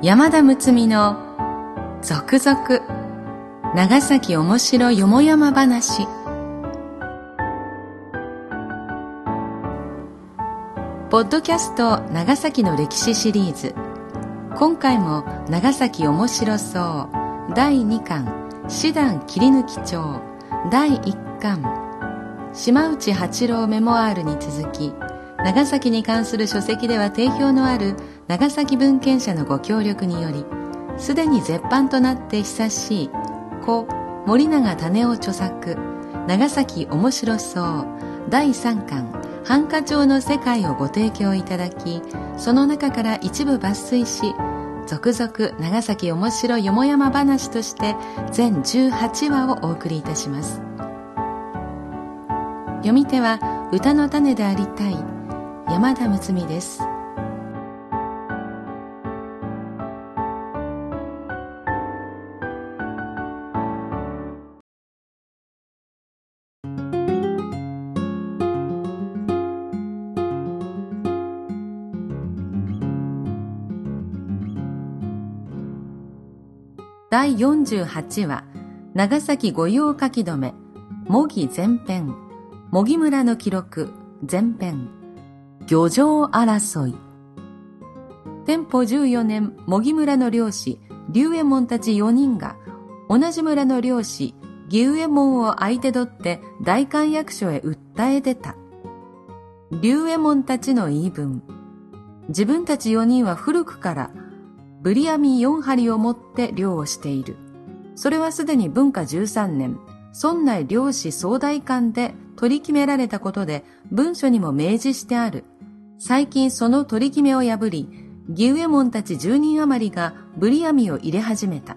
山田睦美の続々長崎おもしろよもやま話。ポッドキャスト長崎の歴史シリーズ。今回も長崎おもしろそう。第2巻。師団切り抜き帳第1巻。島内八郎メモアールに続き長崎に関する書籍では定評のある長崎文献者のご協力によりすでに絶版となって久しい故森永種夫著作長崎面白そう第3巻繁華町の世界をご提供いただきその中から一部抜粋し続々長崎面白よもやま話として全18話をお送りいたします。読み手は歌の種でありたい山田睦美です。第48話長崎御用書き留め模擬前編模擬村の記録前編漁場争い。天保14年、茂木村の漁師、龍右衛門たち4人が、同じ村の漁師、義右衛門を相手取って大官役所へ訴え出た。龍右衛門たちの言い分。自分たち4人は古くからブリアミ4針を持って漁をしている。それはすでに文化13年、村内漁師総大官で取り決められたことで文書にも明示してある。最近その取り決めを破り、義右衛門たち10人余りがブリ網を入れ始めた。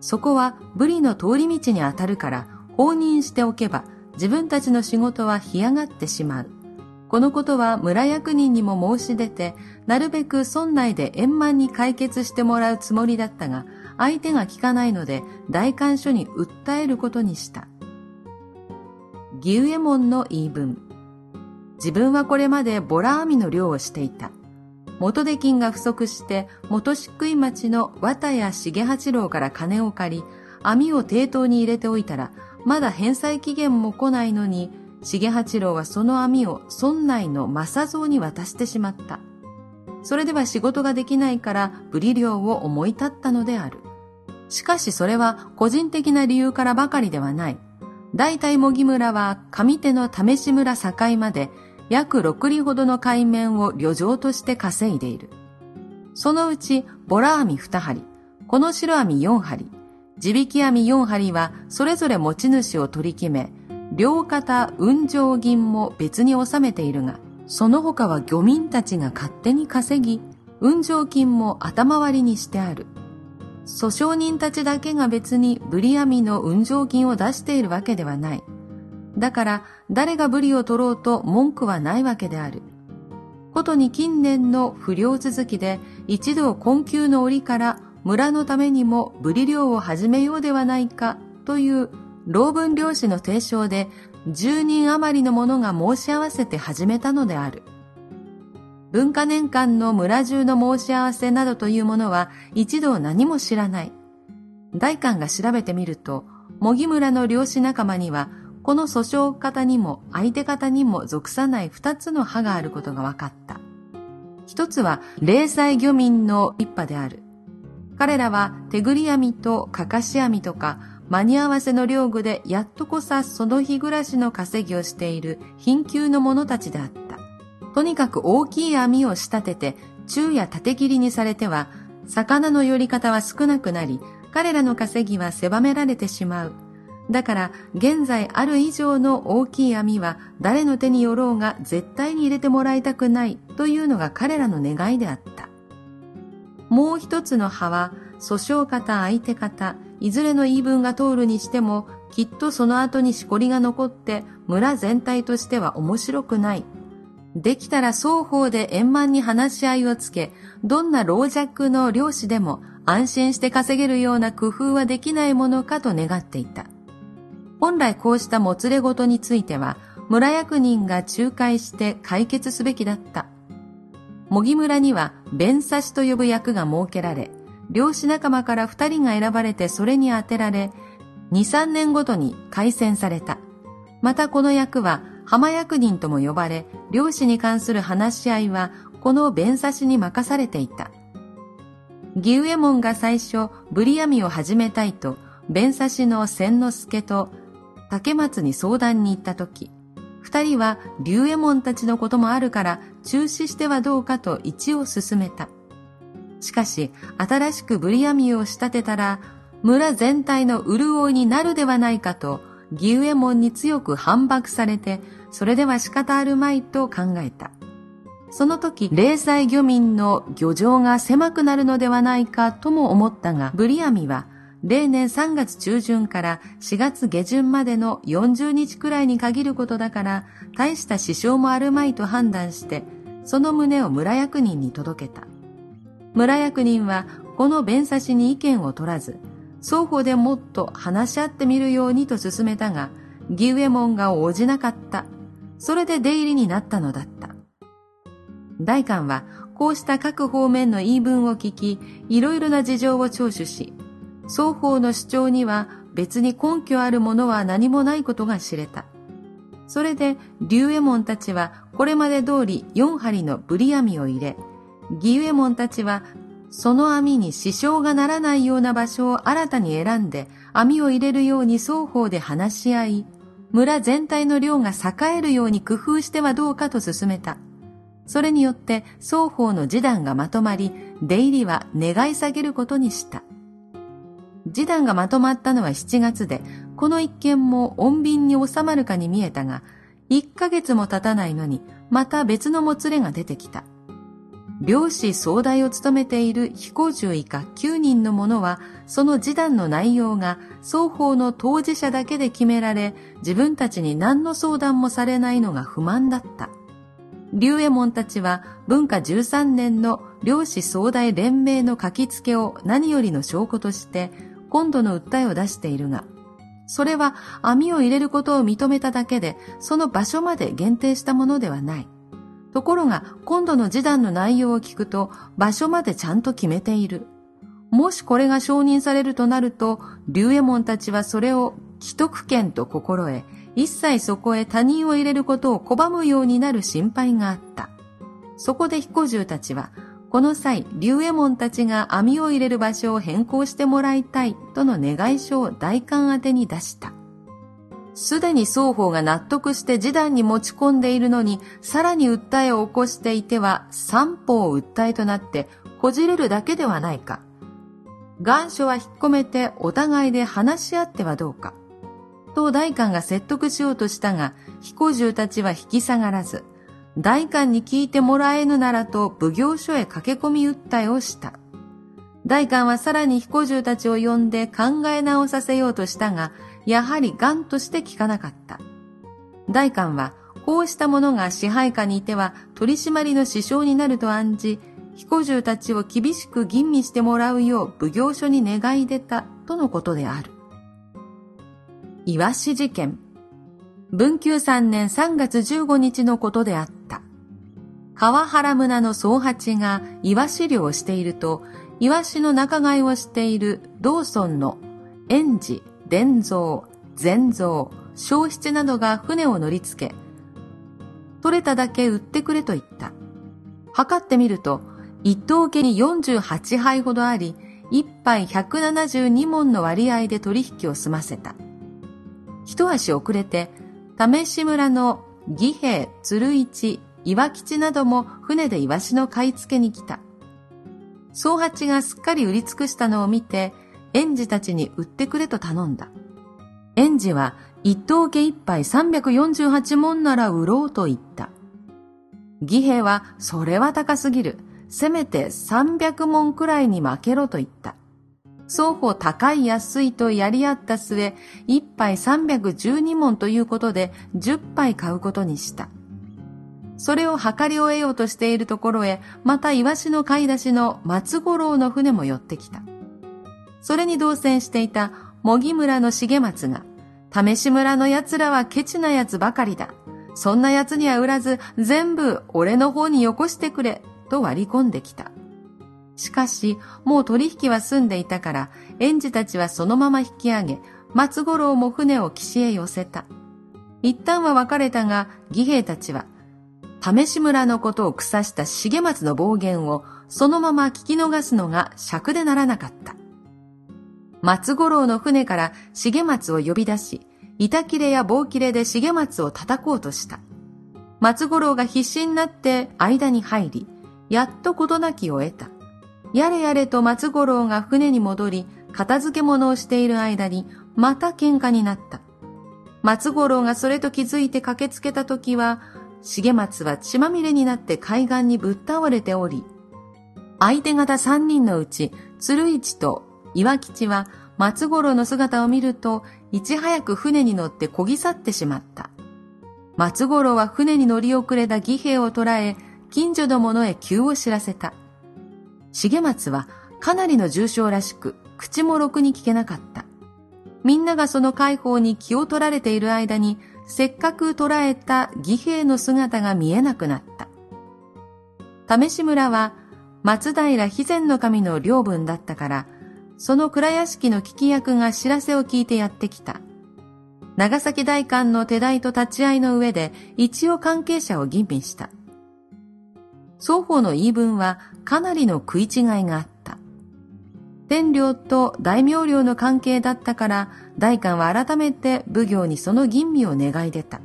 そこはブリの通り道に当たるから放任しておけば自分たちの仕事は干上がってしまう。このことは村役人にも申し出て、なるべく村内で円満に解決してもらうつもりだったが、相手が聞かないので大官所に訴えることにした。義右衛門の言い分。自分はこれまでボラ網の漁をしていた。元出金が不足して元漆喰町の綿谷重八郎から金を借り、網を抵当に入れておいたら、まだ返済期限も来ないのに、重八郎はその網を村内の正蔵に渡してしまった。それでは仕事ができないからブリ漁を思い立ったのである。しかしそれは個人的な理由からばかりではない。大体茂木村は上手の試し村境まで約6里ほどの海面を旅情として稼いでいる。そのうち、ボラ網2針、この白網4針、地引き網4針はそれぞれ持ち主を取り決め、両肩運上銀も別に収めているが、その他は漁民たちが勝手に稼ぎ、運上金も頭割りにしてある。訴訟人たちだけが別にブリ網の運上金を出しているわけではない。だから誰がブリを取ろうと文句はないわけである。ことに近年の不良続きで一度困窮の折から村のためにもブリ漁を始めようではないかという老文漁師の提唱で10人余りの者が申し合わせて始めたのである。文化年間の村中の申し合わせなどというものは一度何も知らない。大官が調べてみると、茂木村の漁師仲間にはこの訴訟方にも相手方にも属さない二つの派があることが分かった。一つは、零細漁民の一派である。彼らは手繰り網とかかし網とか間に合わせの漁具でやっとこさその日暮らしの稼ぎをしている貧窮の者たちであった。とにかく大きい網を仕立てて昼夜縦切りにされては魚の寄り方は少なくなり彼らの稼ぎは狭められてしまう。だから現在ある以上の大きい網は誰の手によろうが絶対に入れてもらいたくないというのが彼らの願いであった。もう一つの派は訴訟方相手方いずれの言い分が通るにしてもきっとその後にしこりが残って村全体としては面白くない。できたら双方で円満に話し合いをつけ、どんな老若の漁師でも安心して稼げるような工夫はできないものかと願っていた。本来こうしたもつれごとについては、村役人が仲介して解決すべきだった。茂木村には弁差しと呼ぶ役が設けられ、漁師仲間から二人が選ばれてそれに当てられ、二三年ごとに改選された。またこの役は浜役人とも呼ばれ、漁師に関する話し合いはこの弁差しに任されていた。義右衛門が最初、ブリ網を始めたいと、弁差しの千之助と竹松に相談に行った時、二人は竜右衛門たちのこともあるから中止してはどうかと一を進めた。しかし、新しくブリ網を仕立てたら、村全体の潤いになるではないかと、義右衛門に強く反駁されて、それでは仕方あるまいと考えた。その時、零細漁民の漁場が狭くなるのではないかとも思ったが、ブリ網は例年3月中旬から4月下旬までの40日くらいに限ることだから、大した支障もあるまいと判断して、その旨を村役人に届けた。村役人は、この弁差しに意見を取らず、双方でもっと話し合ってみるようにと進めたが、義右衛門が応じなかった。それで出入りになったのだった。大官は、こうした各方面の言い分を聞き、いろいろな事情を聴取し、双方の主張には別に根拠あるものは何もないことが知れた。それで、竜右衛門たちはこれまで通り4針のブリ網を入れ、義右衛門たちはその網に支障がならないような場所を新たに選んで網を入れるように双方で話し合い、村全体の量が栄えるように工夫してはどうかと進めた。それによって双方の示談がまとまり、出入りは願い下げることにした。示談がまとまったのは7月で、この一件も穏便に収まるかに見えたが、1ヶ月も経たないのに、また別のもつれが出てきた。漁師総代を務めている彦十以下9人の者は、その示談の内容が双方の当事者だけで決められ、自分たちに何の相談もされないのが不満だった。竜右衛門たちは文化13年の漁師総代連盟の書き付けを何よりの証拠として今度の訴えを出しているが、それは網を入れることを認めただけで、その場所まで限定したものではない。ところが、今度の示談の内容を聞くと、場所までちゃんと決めている。もしこれが承認されるとなると、竜右衛門たちはそれを既得権と心得、一切そこへ他人を入れることを拒むようになる心配があった。そこで彦十たちは、この際、竜右衛門たちが網を入れる場所を変更してもらいたいとの願い書を大官宛てに出した。すでに双方が納得して示談に持ち込んでいるのに、さらに訴えを起こしていては、三方訴えとなってこじれるだけではないか。願書は引っ込めてお互いで話し合ってはどうか。と大官が説得しようとしたが、彦十たちは引き下がらず、大官に聞いてもらえぬならと奉行所へ駆け込み訴えをした。大官はさらに彦十たちを呼んで考え直させようとしたが、やはり癌として聞かなかった。大官は、こうしたものが支配下にいては取り締まりの支障になると案じ、彦十たちを厳しく吟味してもらうよう奉行所に願い出たとのことである。イワシ事件。文久3年3月15日のことであった。川原村の総八がイワシ漁をしていると、イワシの仲買をしている道村の園児、伝蔵、禅蔵、消失などが船を乗り付け、取れただけ売ってくれと言った。測ってみると、一頭家に48杯ほどあり、一杯172門の割合で取引を済ませた。一足遅れて、為志村の義兵、鶴市、岩吉なども船でイワシの買い付けに来た。総八がすっかり売り尽くしたのを見て、園児たちに売ってくれと頼んだ。園児は一等家一杯348門なら売ろうと言った。義兵はそれは高すぎる。せめて300門くらいに負けろと言った。双方高い安いとやり合った末、一杯312門ということで10杯買うことにした。それを測り終えようとしているところへ、またイワシの買い出しの松五郎の船も寄ってきた。それに同船していた茂木村の重松が、試し村の奴らはケチな奴ばかりだ。そんな奴には売らず、全部俺の方によこしてくれ、と割り込んできた。しかし、もう取引は済んでいたから、園児たちはそのまま引き上げ、松五郎も船を岸へ寄せた。一旦は別れたが、義兵たちは、試し村のことを腐した重松の暴言をそのまま聞き逃すのが尺でならなかった。松五郎の船から重松を呼び出し、板切れや棒切れで重松を叩こうとした。松五郎が必死になって間に入り、やっと事なきを得た。やれやれと松五郎が船に戻り、片付け物をしている間に、また喧嘩になった。松五郎がそれと気づいて駆けつけた時は、重松は血まみれになって海岸にぶっ倒れており、相手方三人のうち、鶴市と岩吉は松五郎の姿を見ると、いち早く船に乗って漕ぎ去ってしまった。松五郎は船に乗り遅れた義兵を捕らえ、近所の者へ急を知らせた。重松はかなりの重傷らしく、口もろくに聞けなかった。みんながその解放に気を取られている間に、せっかく捉えた義兵の姿が見えなくなった。試し村は松平肥前の神の領分だったから、その蔵屋敷の聞き役が知らせを聞いてやってきた。長崎大官の手代と立ち会いの上で一応関係者を吟味した。双方の言い分はかなりの食い違いがあった。天領と大名領の関係だったから、大官は改めて奉行にその吟味を願い出た。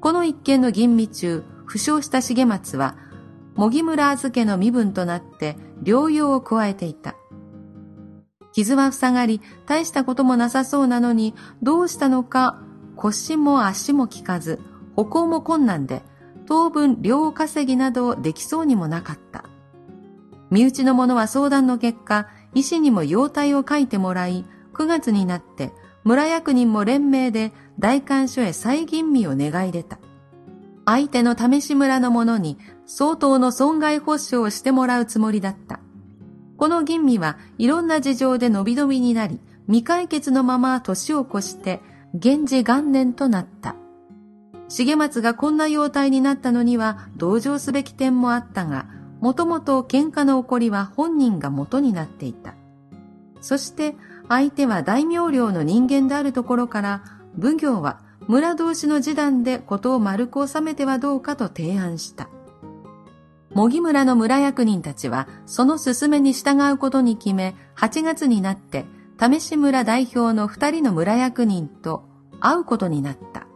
この一件の吟味中、負傷した重松は、茂木村預けの身分となって療養を加えていた。傷は塞がり、大したこともなさそうなのに、どうしたのか、腰も足も効かず、歩行も困難で、当分両稼ぎなどできそうにもなかった。身内の者は相談の結果、医師にも容体を書いてもらい、9月になって村役人も連名で大官所へ再吟味を願い出た。相手の試し村の者に相当の損害保証をしてもらうつもりだった。この吟味はいろんな事情で伸び伸びになり、未解決のまま年を越して、源氏元年となった。重松がこんな容態になったのには同情すべき点もあったが、もともと喧嘩の起こりは本人が元になっていた。そして相手は大名領の人間であるところから、奉行は村同士の示談で事を丸く収めてはどうかと提案した。茂木村の村役人たちはその勧めに従うことに決め、8月になって試し村代表の2人の村役人と会うことになった。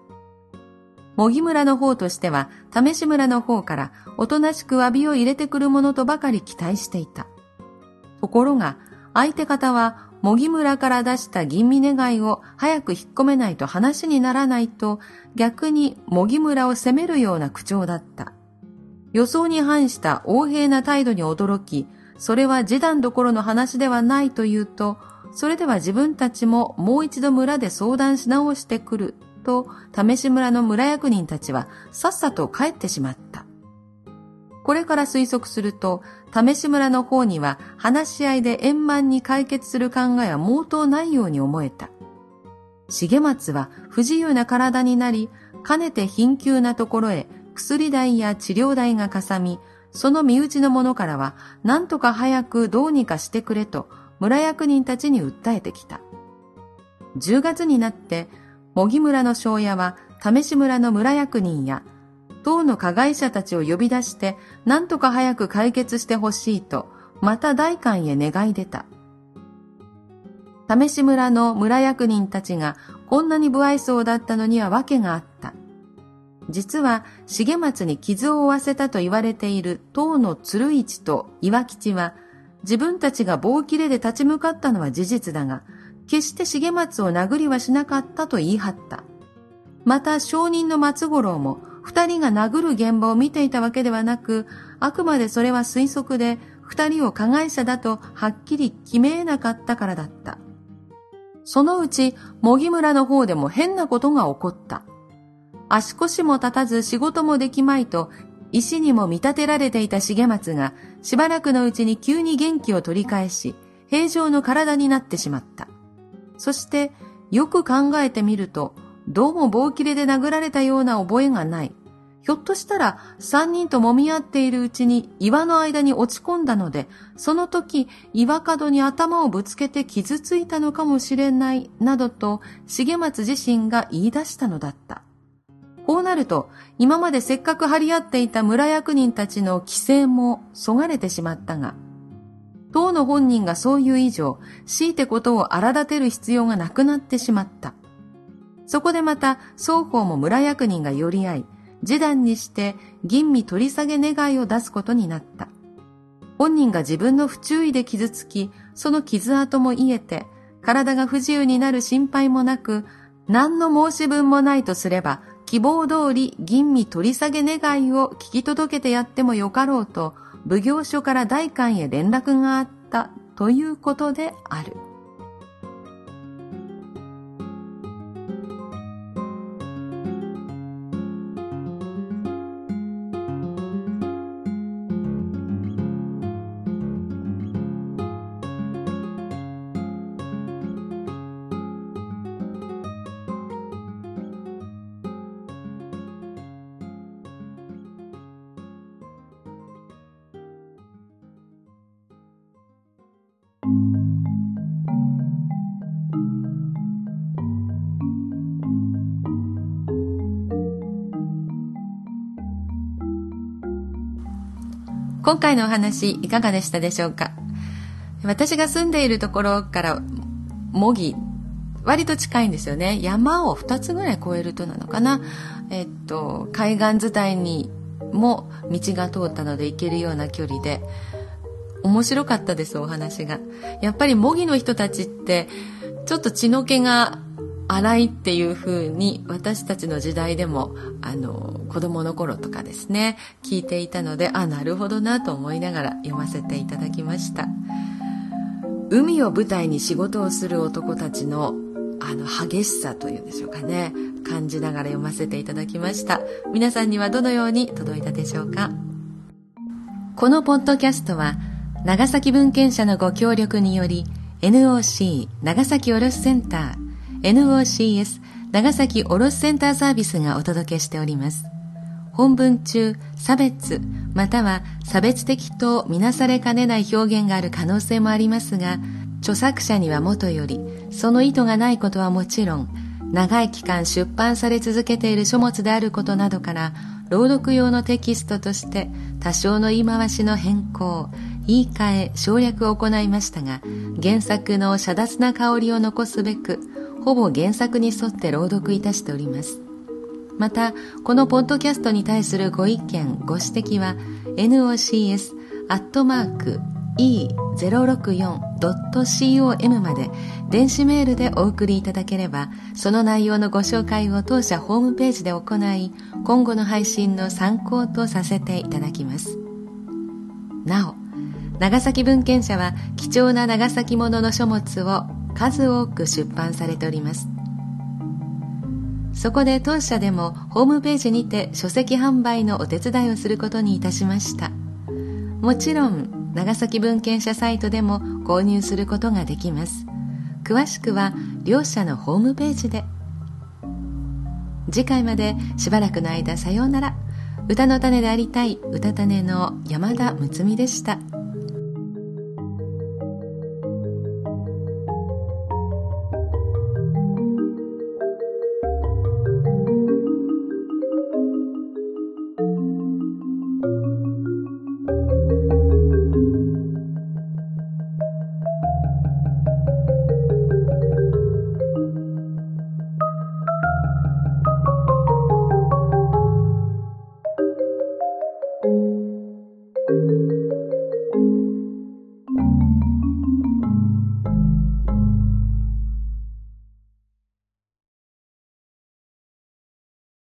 茂木村の方としては、試し村の方からおとなしく詫びを入れてくるものとばかり期待していた。ところが、相手方は、茂木村から出した吟味願いを早く引っ込めないと話にならないと、逆に茂木村を責めるような口調だった。予想に反した横平な態度に驚き、それは示談どころの話ではないと言うと、それでは自分たちももう一度村で相談し直してくると、試し村の村役人たちはさっさと帰ってしまった。これから推測すると、試し村の方には話し合いで円満に解決する考えは毛頭ないように思えた。重松は不自由な体になり、かねて貧窮なところへ薬代や治療代がかさみ、その身内の者からは、何とか早くどうにかしてくれと、村役人たちに訴えてきた。10月になって、茂木村の庄屋は、試し村の村役人や、党の加害者たちを呼び出して、何とか早く解決してほしいと、また大官へ願い出た。試し村の村役人たちがこんなに不愛想だったのには訳があった。実は重松に傷を負わせたと言われている党の鶴市と岩吉は自分たちが棒切れで立ち向かったのは事実だが、決して重松を殴りはしなかったと言い張った。また証人の松五郎も二人が殴る現場を見ていたわけではなく、あくまでそれは推測で二人を加害者だとはっきり決めえなかったからだった。そのうち、茂木村の方でも変なことが起こった。足腰も立たず仕事もできまいと、石にも見立てられていた重松が、しばらくのうちに急に元気を取り返し、平常の体になってしまった。そして、よく考えてみると、どうも棒切れで殴られたような覚えがない。ひょっとしたら三人と揉み合っているうちに岩の間に落ち込んだので、その時岩角に頭をぶつけて傷ついたのかもしれない、などと重松自身が言い出したのだった。こうなると、今までせっかく張り合っていた村役人たちの規制もそがれてしまったが、当の本人がそういう以上、強いてことを荒立てる必要がなくなってしまった。そこでまた、双方も村役人が寄り合い、示談にして吟味取り下げ願いを出すことになった。本人が自分の不注意で傷つき、その傷跡も癒えて、体が不自由になる心配もなく、何の申し分もないとすれば、希望通り吟味取り下げ願いを聞き届けてやってもよかろうと、奉行所から代官へ連絡があったということである。今回のお話いかがでしたでしょうか？私が住んでいるところから模擬割と近いんですよね。山を2つぐらい越えるとなのかな。えっと海岸伝いにも道が通ったので行けるような距離で。面白かったですお話が。やっぱり模擬の人たちってちょっと血の気が荒いっていう風に私たちの時代でもあの子供の頃とかですね聞いていたのであなるほどなと思いながら読ませていただきました。海を舞台に仕事をする男たちのあの激しさというんでしょうかね感じながら読ませていただきました。皆さんにはどのように届いたでしょうか？このポッドキャストは長崎文献社のご協力により NOC 長崎卸センター NOCS 長崎卸センターサービスがお届けしております。本文中、差別、または差別的とみなされかねない表現がある可能性もありますが、著作者にはもとより、その意図がないことはもちろん、長い期間出版され続けている書物であることなどから、朗読用のテキストとして多少の言い回しの変更、言い換え、省略を行いましたが、原作の遮奪な香りを残すべく、ほぼ原作に沿って朗読いたしております。また、このポッドキャストに対するご意見、ご指摘は、nocs.e064.com まで電子メールでお送りいただければ、その内容のご紹介を当社ホームページで行い、今後の配信の参考とさせていただきます。なお、長崎文献社は貴重な長崎ものの書物を数多く出版されております。そこで当社でもホームページにて書籍販売のお手伝いをすることにいたしました。もちろん長崎文献社サイトでも購入することができます。詳しくは両社のホームページで。次回までしばらくの間さようなら。歌の種でありたい歌種の山田睦美でした。